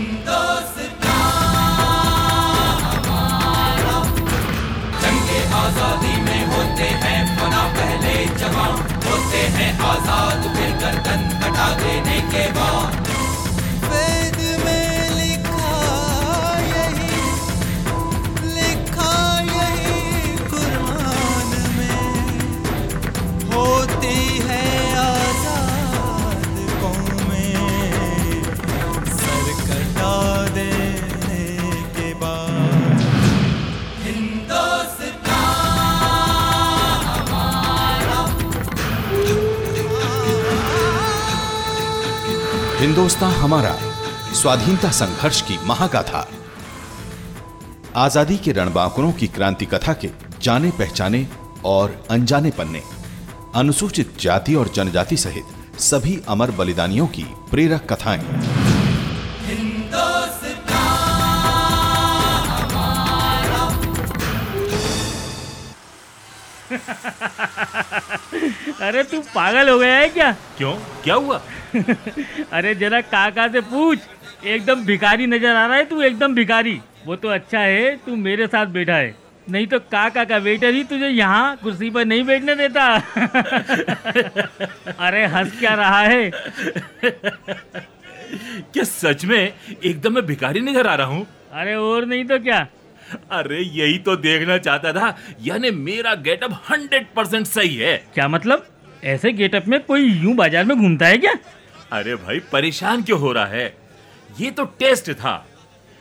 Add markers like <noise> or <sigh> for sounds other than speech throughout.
जंगे हिंदुस्तान हमारा स्वाधीनता संघर्ष की महागाथा। आज़ादी के रणबांकुरों की क्रांति कथा के जाने पहचाने और अनजाने पन्ने, अनुसूचित जाति और जनजाति सहित सभी अमर बलिदानियों की प्रेरक कथाएँ। <laughs> अरे तू पागल हो गया है क्या? क्यों? क्या हुआ? <laughs> अरे जरा काका से पूछ। एकदम भिखारी नज़र आ रहा है तू एकदम भिखारी। वो तो अच्छा है तू मेरे साथ बैठा है। नहीं तो काका का वेटर ही तुझे यहाँ कुर्सी पर नहीं बैठने देता। <laughs> अरे हंस क्या रहा है? क्या सच में एकदम मैं भिखारी नज़र आ रहा हूँ? अरे और नहीं तो क्या? अरे यही तो देखना चाहता था। यानी मेरा गेटअप हंड्रेड परसेंट सही है। क्या मतलब? ऐसे गेटअप में कोई यूँ बाज़ार में घूमता है क्या? अरे भाई परेशान क्यों हो रहा है? ये तो टेस्ट था।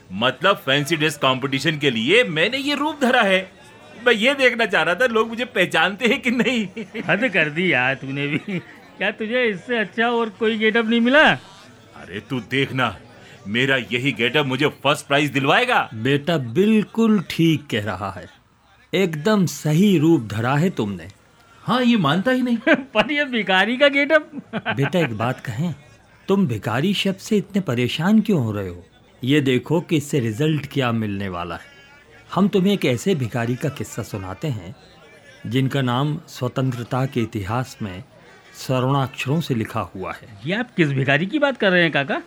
मतलब फैंसी ड्रेस कंपटीशन के लिए मैंने ये रूप धरा है। मैं ये देखना चाह रहा था लोग मुझे पहचानते हैं कि नहीं। हद कर दी यार तूने भी। क्या तुझे इससे अच्छा और कोई गेटअप नहीं मिला? अरे तू देखना। मेरा यही गेटअप मुझे फ़र्स्ट प्राइज दिलवाएगा। बेटा बिल्कुल ठीक कह रहा है। एकदम सही रूप धरा है तुमने। हाँ ये मानता ही नहीं। <laughs> पर ये भिखारी का गेटअप। बेटा एक बात कहें तुम भिखारी शब्द से इतने परेशान क्यों हो रहे हो? ये देखो कि इससे रिज़ल्ट क्या मिलने वाला है। हम तुम्हें एक ऐसे भिखारी का किस्सा सुनाते हैं जिनका नाम स्वतंत्रता के इतिहास में स्वर्णाक्षरों से लिखा हुआ है। ये आप किस भिखारी की बात कर रहे हैं काका?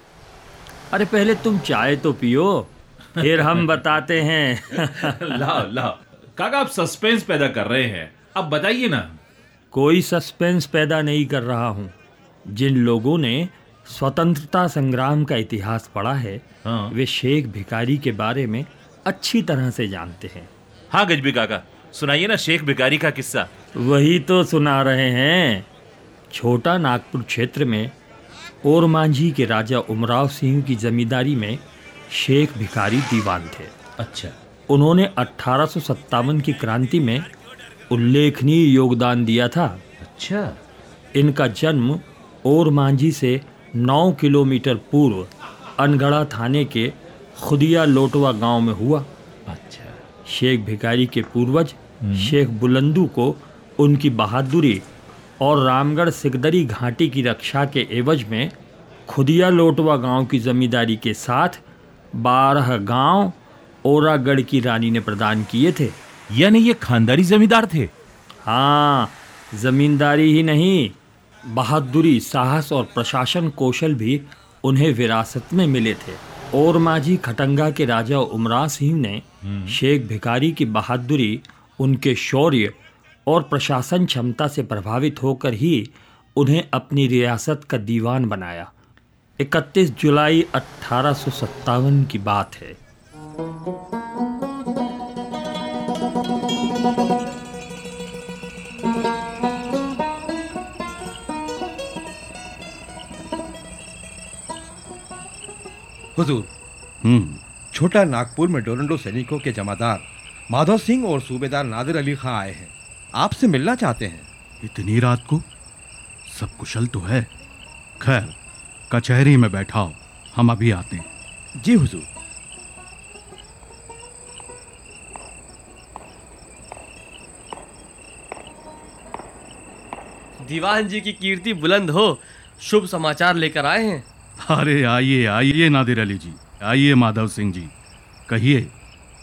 अरे पहले तुम चाय तो पियो फिर हम बताते हैं। <laughs> लाओ लाओ काका आप सस्पेंस पैदा कर रहे हैं। अब बताइए ना। कोई सस्पेंस पैदा नहीं कर रहा हूँ। जिन लोगों ने स्वतंत्रता संग्राम का इतिहास पढ़ा है हाँ। वे शेख भिकारी के बारे में अच्छी तरह से जानते हैं। हाँ गजबी काका। सुनाइए ना शेख भिखारी का किस्सा। वही तो सुना रहे हैं। छोटा नागपुर क्षेत्र में और मांझी के राजा उमराव सिंह की जमींदारी में शेख भिखारी दीवान थे। अच्छा। उन्होंने अठारह सौ सत्तावन की क्रांति में उल्लेखनीय योगदान दिया था। अच्छा। इनका जन्म और मांझी से 9 किलोमीटर पूर्व अनगढ़ा थाने के खुदिया लोटवा गाँव में हुआ। अच्छा। शेख भिखारी के पूर्वज शेख बुलंदू को उनकी बहादुरी और रामगढ़ सिकदरी घाटी की रक्षा के एवज में खुदिया लोटवा गाँव की जमींदारी के साथ बारह गाँव ओरागढ़ की रानी ने प्रदान किए थे। यानी ये खानदारी जमींदार थे? हाँ जमींदारी ही नहीं बहादुरी साहस और प्रशासन कौशल भी उन्हें विरासत में मिले थे। और माझी खटंगा के राजा उमरा सिंह ने शेख भिकारी की बहादुरी उनके शौर्य और प्रशासन क्षमता से प्रभावित होकर ही उन्हें अपनी रियासत का दीवान बनाया। 31 जुलाई अठारह की बात है। हुजूर। हम्म। छोटा नागपुर में डोरंडो सैनिकों के जमादार माधव सिंह और सूबेदार नादिर अली खां आए हैं। आपसे मिलना चाहते हैं। इतनी रात को? सब कुशल तो है। खैर कचहरी में बैठाओ। हम अभी आते हैं। जी हुजूर। दीवान जी की कीर्ति बुलंद हो शुभ समाचार लेकर आए हैं। अरे आइए आइए नादिर अली जी। आइए माधव सिंह जी। कहिए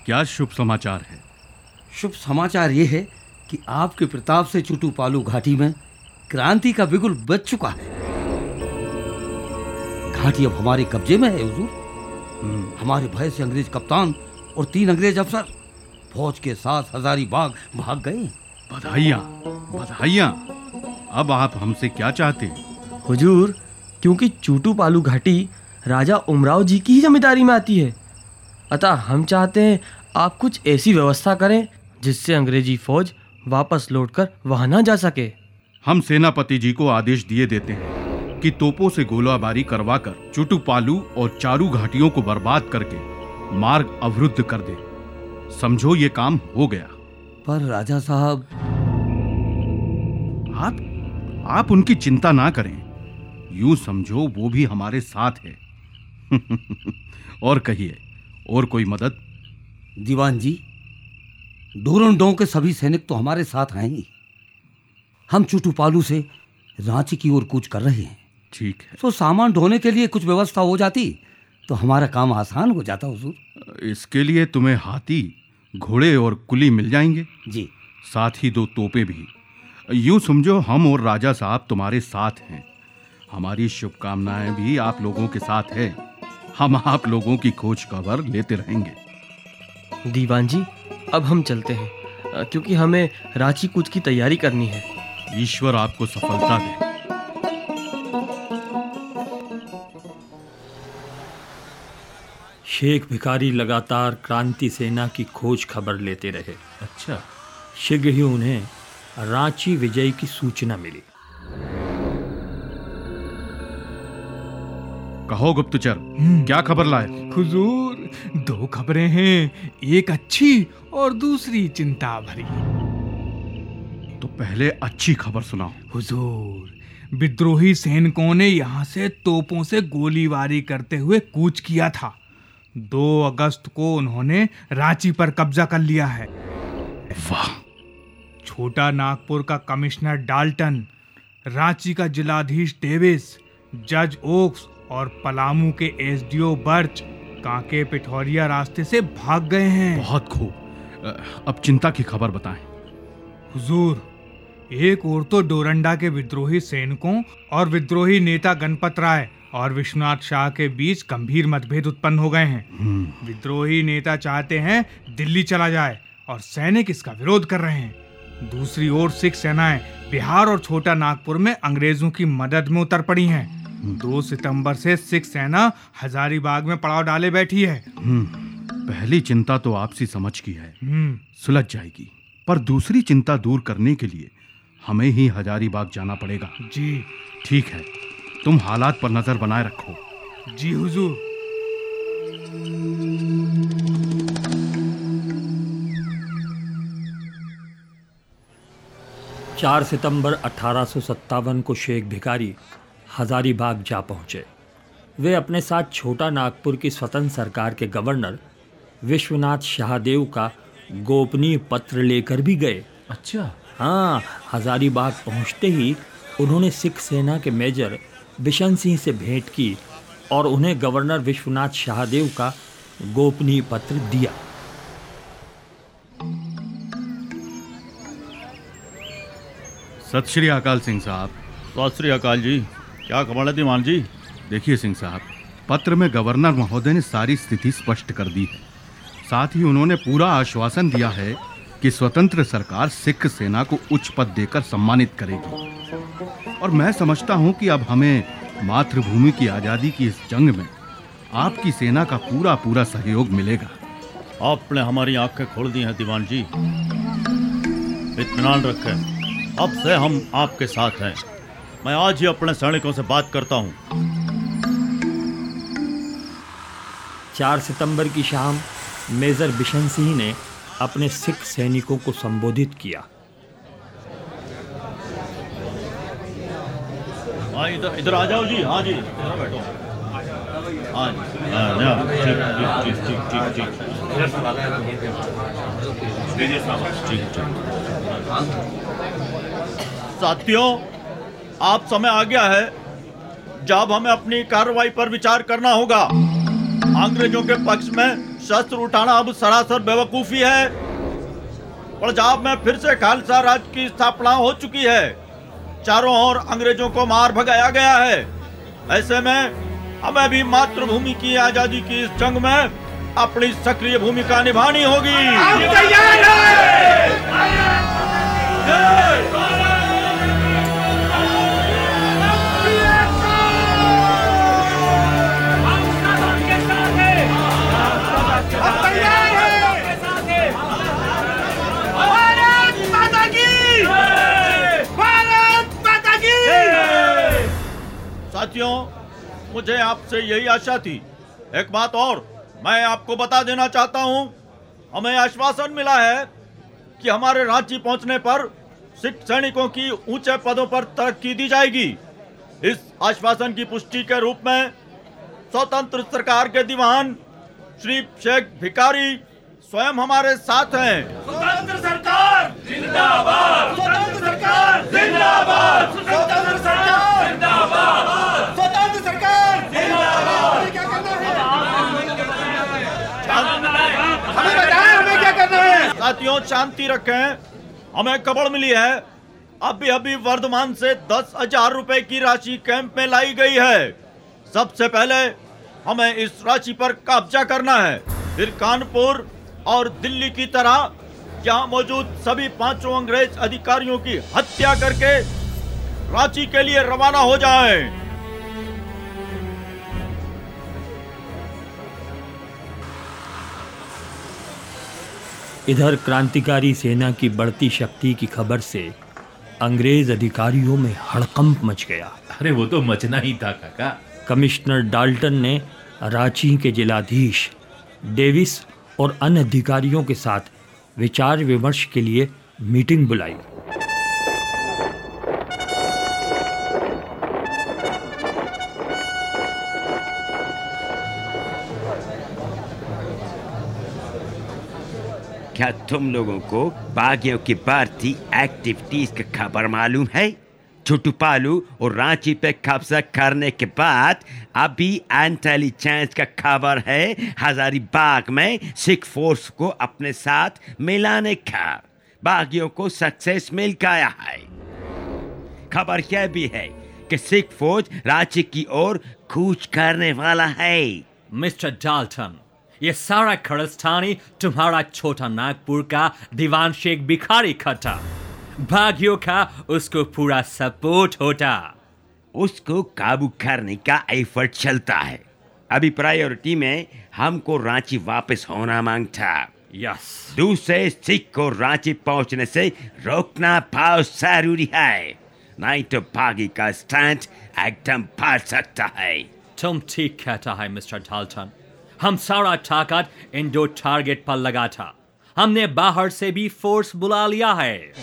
क्या शुभ समाचार है? शुभ समाचार ये है कि आपके प्रताप से चुटू पालू घाटी में क्रांति का बिगुल बच चुका है। घाटी अब हमारे कब्जे में है हुजूर। हमारे भय से अंग्रेज़ कप्तान और तीन अंग्रेज़ अफसर फौज के साथ हजारी बाग भाग गए। बधाइयाँ बधाइयाँ। अब आप हमसे क्या चाहते हैं? हुजूर क्योंकि चूटू पालू घाटी राजा उमराव जी की ही जमींदारी में आती है। अतः हम चाहते हैं आप कुछ ऐसी व्यवस्था करें जिससे अंग्रेज़ी फौज वापस लौटकर वहाँ ना जा सके। हम सेनापति जी को आदेश दिए देते हैं कि तोपों से गोलाबारी करवाकर चुटुपालू और चारू घाटियों को बर्बाद करके मार्ग अवरुद्ध कर दे। समझो ये काम हो गया। पर राजा साहब। आप आप उनकी चिंता ना करें। यूँ समझो वो भी हमारे साथ है। <laughs> और कहिए और कोई मदद? दीवान जी डोरनडों के सभी सैनिक तो हमारे साथ हैं ही। हम चुटुपालू से रांची की ओर कूच कर रहे हैं। ठीक है। तो सामान ढोने के लिए कुछ व्यवस्था हो जाती तो हमारा काम आसान हो जाता हुजूर। इसके लिए तुम्हें हाथी घोड़े और कुली मिल जाएँगे। जी। साथ ही दो तोपे भी। यूँ समझो हम और राजा साहब तुम्हारे साथ हैं। हमारी शुभकामनाएँ भी आप लोगों के साथ है। हम आप लोगों की खोज खबर लेते रहेंगे। दीवान जी अब हम चलते हैं क्योंकि हमें रांची कूद की तैयारी करनी है। ईश्वर आपको सफलता दे। शेख भिखारी लगातार क्रांति सेना की खोज खबर लेते रहे। अच्छा। शीघ्र ही उन्हें रांची विजय की सूचना मिली। कहो गुप्तचर क्या खबर लाए? हुजूर दो खबरें हैं एक अच्छी और दूसरी चिंता भरी तो पहले अच्छी खबर सुनाओ। हुजूर विद्रोही सैनिकों ने यहाँ से तोपों से गोलीबारी करते हुए कूच किया था। दो अगस्त को उन्होंने रांची पर कब्जा कर लिया है। वाह। छोटा नागपुर का कमिश्नर डाल्टन रांची का जिलाधीश डेविस जज ओक्स और पलामू के एसडीओ बर्च कांके पिठौरिया रास्ते से भाग गए हैं। बहुत खूब। अब चिंता की खबर बताएँ। हुजूर एक ओर तो डोरंडा के विद्रोही सैनिकों और विद्रोही नेता गणपत राय और विश्वनाथ शाह के बीच गंभीर मतभेद उत्पन्न हो गए हैं। विद्रोही नेता चाहते हैं दिल्ली चला जाए और सैनिक इसका विरोध कर रहे हैं। दूसरी ओर सिख सेनाएँ बिहार और छोटा नागपुर में अंग्रेज़ों की मदद में उतर पड़ी हैं। दो सितंबर से सिख सेना हजारीबाग में पड़ाव डाले बैठी है। हम्म, पहली चिंता तो आपसी समझ की है। हम्म। सुलझ जाएगी। पर दूसरी चिंता दूर करने के लिए हमें ही हजारीबाग जाना पड़ेगा। जी। ठीक है तुम हालात पर नज़र बनाए रखो। जी हुजूर। चार सितंबर अठारह को शेख भिखारी हजारीबाग जा पहुँचे। वे अपने साथ छोटा नागपुर की स्वतंत्र सरकार के गवर्नर विश्वनाथ शाहदेव का गोपनीय पत्र लेकर भी गए। अच्छा। हाँ हजारीबाग पहुँचते ही उन्होंने सिख सेना के मेजर बिशन सिंह से भेंट की और उन्हें गवर्नर विश्वनाथ शाहदेव का गोपनीय पत्र दिया। सत श्री अकाल सिंह साहब। सत श्री अकाल जी। क्या खबर है दीवान जी? देखिए सिंह साहब, पत्र में गवर्नर महोदय ने सारी स्थिति स्पष्ट कर दी है। साथ ही उन्होंने पूरा आश्वासन दिया है कि स्वतंत्र सरकार सिख सेना को उच्च पद देकर सम्मानित करेगी। और मैं समझता हूँ कि अब हमें मातृभूमि की आज़ादी की इस जंग में आपकी सेना का पूरा पूरा सहयोग मिलेगा। आपने हमारी आँखें खोल दी हैं दीवान जी। इत्मीनान रखें, अब से हम आपके साथ हैं। मैं आज ही अपने सैनिकों से बात करता हूँ। चार सितंबर की शाम मेजर बिशन सिंह ने अपने सिख सैनिकों को संबोधित किया। हाँ, इधर इधर आ जाओ जी। हाँ जी। बैठो। साथियों आप समय आ गया है जब हमें अपनी कार्रवाई पर विचार करना होगा। अंग्रेज़ों के पक्ष में शस्त्र उठाना अब सरासर बेवकूफ़ी है पंजाब में फिर से खालसा राज की स्थापना हो चुकी है चारों ओर अंग्रेज़ों को मार भगाया गया है। ऐसे में हमें भी मातृभूमि की आज़ादी की इस जंग में अपनी सक्रिय भूमिका निभानी होगी। साथियों, मुझे आपसे यही आशा थी। एक बात और, मैं आपको बता देना चाहता हूँ, हमें आश्वासन मिला है कि हमारे रांची पहुँचने पर सिख सैनिकों की ऊँचे पदों पर तरक्की दी जाएगी। इस आश्वासन की पुष्टि के रूप में स्वतंत्र सरकार के दीवान श्री शेख भिकारी स्वयं हमारे साथ हैं। स्वतंत्र सरकार, जिंदाबाद स्वतंत्र सरकार जिंदाबाद स्वतंत्र सरकार जिंदाबाद स्वतंत्र सरकार जिंदाबाद क्या करना है हमें बताएँ हमें क्या करना है साथियों, शांति रखें। हमें खबर मिली है। अभी अभी वर्धमान से दस हज़ार रुपए की राशि कैंप में लाई गई है। सबसे पहले हमें इस राशि पर कब्जा करना है। फिर कानपुर और दिल्ली की तरह यहाँ मौजूद सभी पाँचों अंग्रेज़ अधिकारियों की हत्या करके रांची के लिए रवाना हो जाएँ। इधर क्रांतिकारी सेना की बढ़ती शक्ति की खबर से अंग्रेज़ अधिकारियों में हड़कंप मच गया। अरे वो तो मचना ही था काका। कमिश्नर डाल्टन ने रांची के जिलाधीश डेविस और अन्य अधिकारियों के साथ विचार विमर्श के लिए मीटिंग बुलाई। क्या तुम लोगों को बागियों की बढ़ती एक्टिविटीज़ का खबर मालूम है? छुटुपालू और रांची पे कब्जा करने के बाद अभी इंटेलिजेंस का खबर है। हजारीबाग में सिख फोर्स को अपने साथ मिलाने का। बागियों को सक्सेस मिल गया है। खबर यह भी है कि सिख फौज रांची की ओर कूच करने वाला है। मिस्टर डाल्टन ये सारा खड़स्तानी तुम्हारा छोटा नागपुर का दीवान शेख भिखारी खटा भाग्यों का उसको पूरा सपोर्ट होता। उसको काबू करने का एफर्ट चलता है। अभी प्रायोरिटी में हमको रांची वापस होना माँगता। यस दूसरे सिख को रांची पहुँचने से रोकना बहुत ज़रूरी है। नहीं तो भागी का स्टैंड एकदम फाड़ सकता है। तुम ठीक कहता है मिस्टर डाल्टन। हम सारा ताकत इन दो टारगेट पर लगा था। हमने बाहर से भी फोर्स बुला लिया है।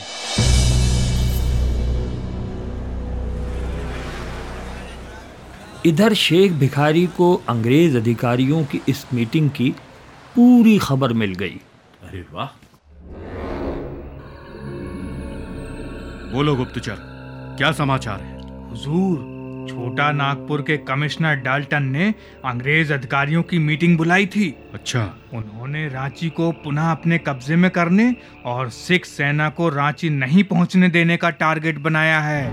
इधर शेख भिखारी को अंग्रेज़ अधिकारियों की इस मीटिंग की पूरी खबर मिल गई। अरे वाह। बोलो गुप्तचर क्या समाचार है? हुजूर छोटा नागपुर के कमिश्नर डाल्टन ने अंग्रेज़ अधिकारियों की मीटिंग बुलाई थी। अच्छा। उन्होंने रांची को पुनः अपने कब्जे में करने और सिख सेना को रांची नहीं पहुँचने देने का टारगेट बनाया है।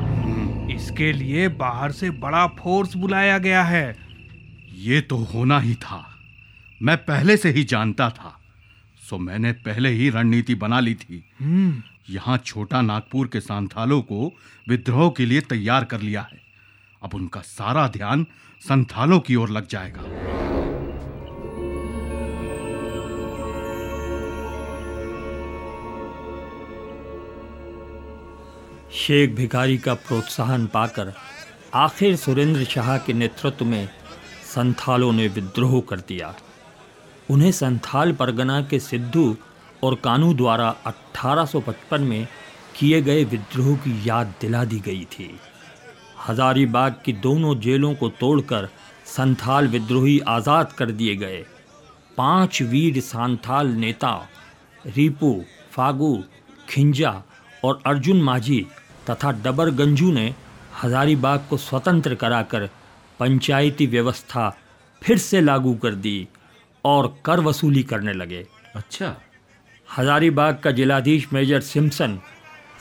इसके लिए बाहर से बड़ा फोर्स बुलाया गया है। ये तो होना ही था। मैं पहले से ही जानता था। सो मैंने पहले ही रणनीति बना ली थी। यहाँ छोटा नागपुर के संथालों को विद्रोह के लिए तैयार कर लिया है। अब उनका सारा ध्यान संथालों की ओर लग जाएगा। शेख भिखारी का प्रोत्साहन पाकर आखिर सुरेंद्र शाह के नेतृत्व में संथालों ने विद्रोह कर दिया। उन्हें संथाल परगना के सिद्धू और कानू द्वारा 1855 में किए गए विद्रोह की याद दिला दी गई थी। हजारीबाग की दोनों जेलों को तोड़कर संथाल विद्रोही आज़ाद कर दिए गए। पाँच वीर सांथाल नेता रीपू फागू खिंजा और अर्जुन माझी तथा डबर गंजू ने हजारीबाग को स्वतंत्र कराकर पंचायती व्यवस्था फिर से लागू कर दी और कर वसूली करने लगे। अच्छा। हजारीबाग का जिलाधीश मेजर सिम्पसन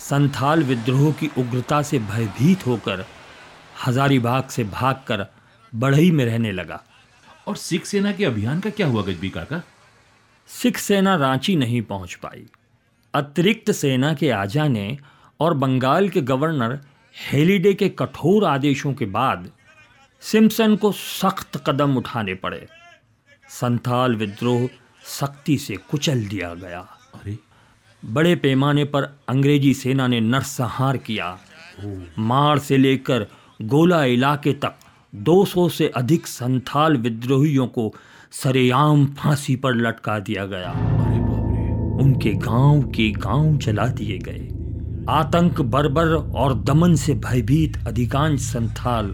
संथाल विद्रोह की उग्रता से भयभीत होकर हजारीबाग से भागकर बढ़ई में रहने लगा। और सिख सेना के अभियान का क्या हुआ गजबी काका? सिख सेना रांची नहीं पहुँच पाई। अतिरिक्त सेना के आ जाने और बंगाल के गवर्नर हेलीडे के कठोर आदेशों के बाद सिम्पसन को सख्त कदम उठाने पड़े। संथाल विद्रोह सख्ती से कुचल दिया गया। अरे। बड़े पैमाने पर अंग्रेज़ी सेना ने नरसंहार किया। मार से लेकर गोला इलाके तक 200 से अधिक संथाल विद्रोहियों को सरेआम फांसी पर लटका दिया गया। उनके गाँव के गाँव जला दिए गए। आतंक बर्बर और दमन से भयभीत अधिकांश संथाल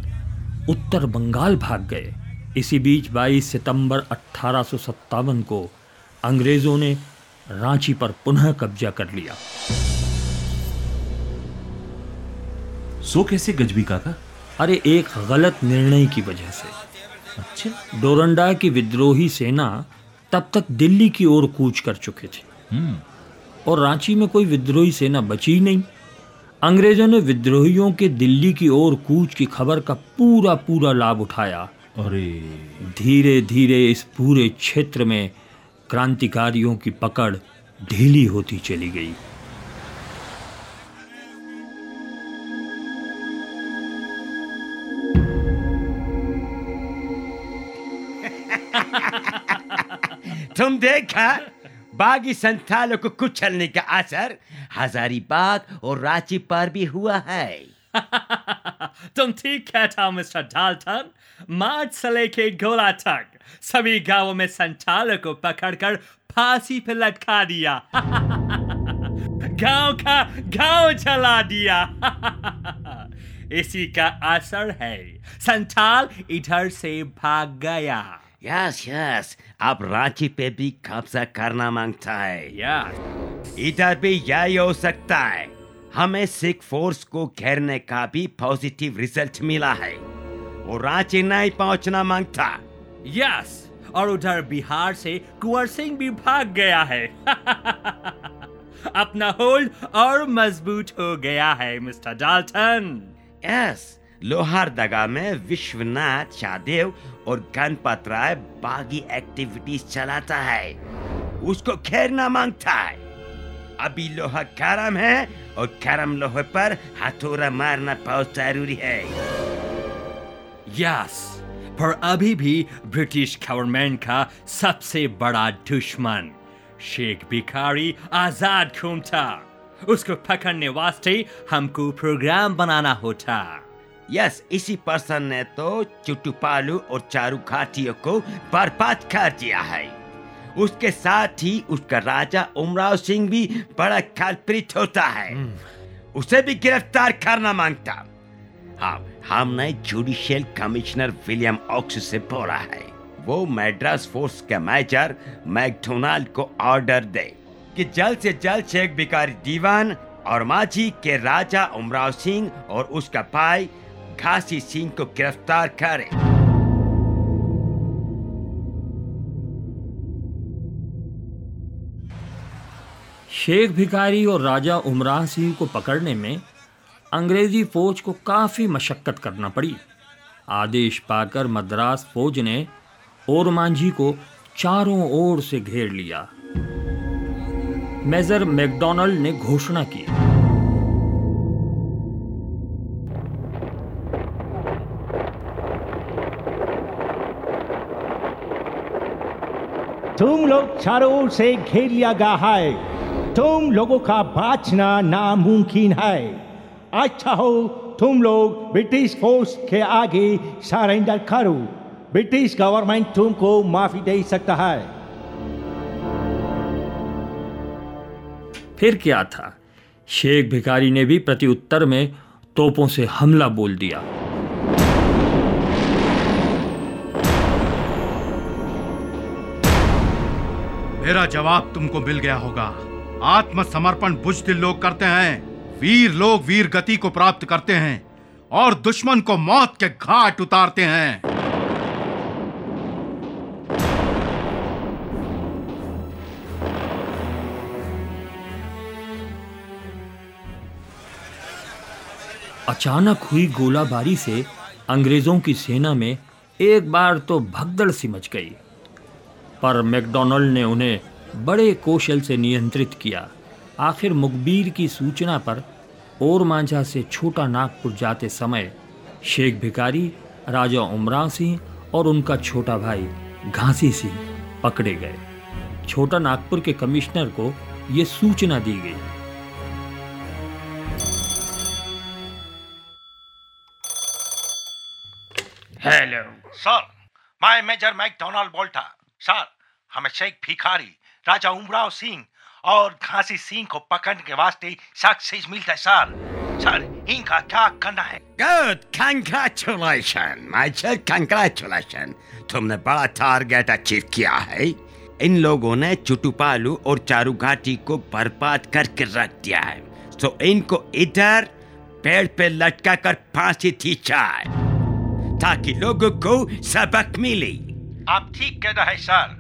उत्तर बंगाल भाग गए। इसी बीच 22 सितंबर अठारह को अंग्रेज़ों ने रांची पर पुनः कब्जा कर लिया। सो कैसे गजबी काका? अरे एक गलत निर्णय की वजह से। अच्छा डोरंडा की विद्रोही सेना तब तक दिल्ली की ओर कूच कर चुके थे। हम्म। और रांची में कोई विद्रोही सेना बची ही नहीं। अंग्रेज़ों ने विद्रोहियों के दिल्ली की ओर कूच की खबर का पूरा पूरा लाभ उठाया। अरे। धीरे धीरे इस पूरे क्षेत्र में क्रांतिकारियों की पकड़ ढीली होती चली गई। देखा? बागी संथालों को कुचलने का असर हजारीबाग और रांची पर भी हुआ है। <laughs> तुम ठीक कहता हो मिस्टर डाल्टन। मार्च से लेके गोला तक सभी गाँवों में संचालक को पकड़कर फांसी पे लटका दिया। <laughs> गाँव का गाँव चला दिया। <laughs> इसी का असर है। संचाल इधर से भाग गया। यस यस अब रांची पे भी कब्जा करना माँगता है। यस इधर भी यही हो सकता है। हमें सिख फोर्स को घेरने का भी पॉजिटिव रिज़ल्ट मिला है। वो रांची नहीं पहुँचना माँगता। यस और उधर बिहार से कुंवर सिंह भी भाग गया है। <laughs> अपना होल्ड और मज़बूत हो गया है मिस्टर डाल्टन। यस लोहारदगा में विश्वनाथ शाहदेव और गणपत राय बागी एक्टिविटीज़ चलाता है। उसको घेरना माँगता है। अभी लोहा गरम है और गरम लोहे पर हथौड़ा मारना बहुत ज़रूरी है। यस, पर अभी भी ब्रिटिश गवर्नमेंट का सबसे बड़ा दुश्मन, शेख भिखारी आज़ाद घूमता। उसको पकड़ने वास्ते हमको प्रोग्राम बनाना होता। यस इसी पर्सन ने तो चुटुपालू और चारू घाटियों को बर्बाद कर दिया है। उसके साथ ही उसका राजा उमराव सिंह भी बड़ा कल्प्रित होता है। उसे भी गिरफ़्तार करना माँगता। हाँ हमने जुडिशियल कमिश्नर विलियम ऑक्स से बोला है। वो मैड्रास फोर्स के मेजर मैकडोनाल्ड को ऑर्डर दे कि जल्द से जल्द शेख बिकारी दीवान और माझी के राजा उमराव सिंह और उसका भाई सिंह को गिरफ़्तार करे शेख भिखारी और राजा उमराव सिंह को पकड़ने में अंग्रेज़ी फौज को काफ़ी मशक्कत करना पड़ी। आदेश पाकर मद्रास फौज ने ओरमांझी को चारों ओर से घेर लिया। मेजर मैकडोनल्ड ने घोषणा की। तुम लोग चारों से घेर लिया गया है। तुम लोगों का बचना नामुमकिन है। अच्छा हो, तुम लोग ब्रिटिश फोर्स के आगे सरेंडर करो। ब्रिटिश गवर्नमेंट तुमको माफ़ी दे सकता है। फिर क्या था? शेख भिखारी ने भी प्रत्युत्तर में तोपों से हमला बोल दिया। मेरा जवाब तुमको मिल गया होगा। आत्मसमर्पण बुजदिल लोग करते हैं। वीर लोग वीर गति को प्राप्त करते हैं और दुश्मन को मौत के घाट उतारते हैं। अचानक हुई गोलाबारी से अंग्रेज़ों की सेना में एक बार तो भगदड़ सी मच गई। पर मैकडोनल्ड ने उन्हें बड़े कौशल से नियंत्रित किया। आखिर मुखबीर की सूचना पर और मांझा से छोटा नागपुर जाते समय शेख भिकारी राजा उमराव सिंह और उनका छोटा भाई घासी सिंह पकड़े गए। छोटा नागपुर के कमिश्नर को यह सूचना दी गई। हेलो, सर, मैं मेजर मैकडोनाल्ड बोल्टा सर हमें शेख भिखारी, राजा उमराव सिंह और घासी सिंह को पकड़ने के वास्ते सक्सेस मिलता है सर सर इनका क्या करना है? गुड कंग्रेचुलेशन माइचल कंग्रेचुलेशन तुमने बड़ा टारगेट अचीव किया है। इन लोगों ने चुटुपालू और चारू घाटी को बर्बाद करके रख दिया है। तो इनको इधर पेड़ पे लटका कर फांसी थी चाय ताकि लोगों को सबक मिले। आप ठीक कह रहे हैं, सर।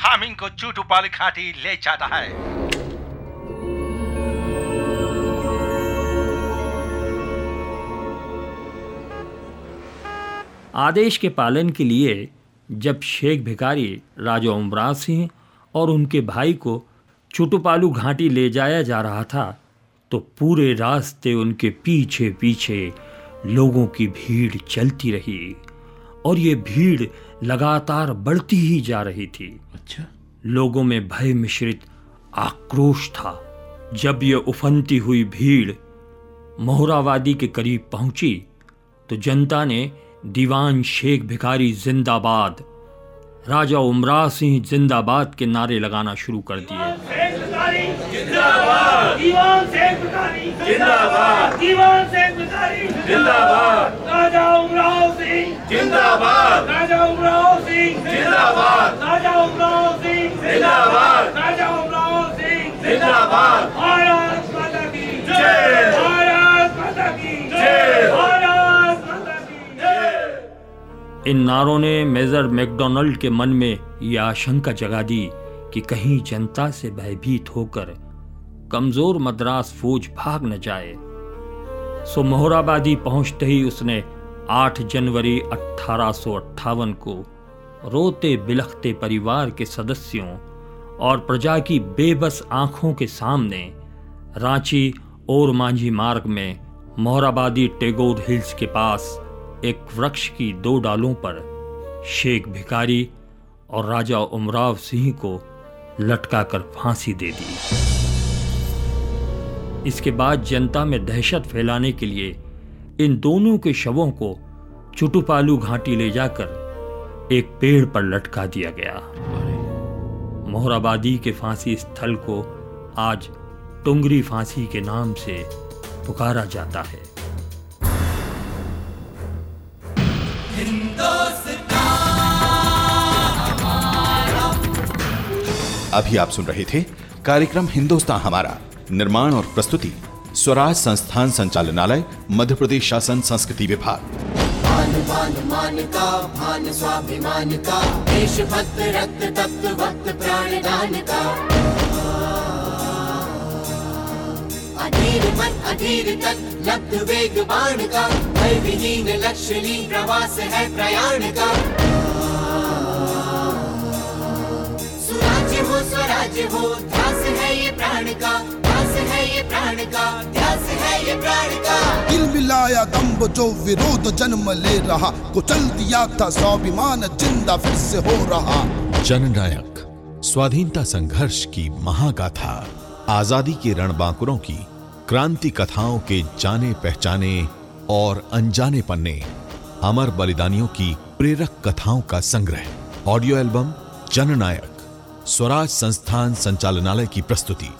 हम इनको चूटू पाली घाटी ले जाता है। आदेश के पालन के लिए जब शेख भिकारी राजा उमराज सिंह और उनके भाई को चुटुपालू घाटी ले जाया जा रहा था तो पूरे रास्ते उनके पीछे पीछे लोगों की भीड़ चलती रही। और ये भीड़ लगातार बढ़ती ही जा रही थी। अच्छा। लोगों में भय मिश्रित आक्रोश था। जब ये उफनती हुई भीड़ मोहरावादी के करीब पहुँची तो जनता ने दीवान शेख भिखारी जिंदाबाद राजा उमराव सिंह जिंदाबाद के नारे लगाना शुरू कर दिए। जिंदाबाद। राजा उमराव सिंह। जिंदाबाद। राजा उमराव सिंह। जिंदाबाद। राजा उमराव सिंह। जिंदाबाद। राजा उमराव सिंह। जिंदाबाद। भारत माता की जय। भारत माता की जय। भारत माता की जय। इन नारों ने मेजर मैकडोनाल्ड के मन में यह आशंका जगा दी कि कहीं जनता से भयभीत होकर कमज़ोर मद्रास फौज भाग न जाए। सो मोहराबादी पहुँचते ही उसने 8 जनवरी अठारह को रोते बिलखते परिवार के सदस्यों और प्रजा की बेबस आँखों के सामने रांची और मांझी मार्ग में मोहराबादी टेगोर हिल्स के पास एक वृक्ष की दो डालों पर शेख भिकारी और राजा उमराव सिंह को लटकाकर फांसी दे दी। इसके बाद जनता में दहशत फैलाने के लिए इन दोनों के शवों को चुटुपालू घाटी ले जाकर एक पेड़ पर लटका दिया गया। मोहराबादी के फांसी स्थल को आज टुंगरी फांसी के नाम से पुकारा जाता है। अभी आप सुन रहे थे कार्यक्रम हिंदुस्तान हमारा। निर्माण और प्रस्तुति, स्वराज संस्थान संचालनालय मध्य प्रदेश शासन संस्कृति विभाग। मान प्रवास है प्रयाण का हो हो, ध्यास है ये प्राण का ध्यास है ये प्राण का ध्यास है ये प्राण का। दिल मिलाया दम्ब जो विरोध जन्म ले रहा कुचल दिया था स्वाभिमान ज़िंदा फिर से हो रहा। जननायक स्वाधीनता संघर्ष की महागाथा आज़ादी के रणबांकुरों की क्रांति कथाओं के जाने पहचाने और अनजाने पन्ने अमर बलिदानियों की प्रेरक कथाओं का संग्रह। ऑडियो एल्बम जननायक स्वराज संस्थान संचालनालय की प्रस्तुति।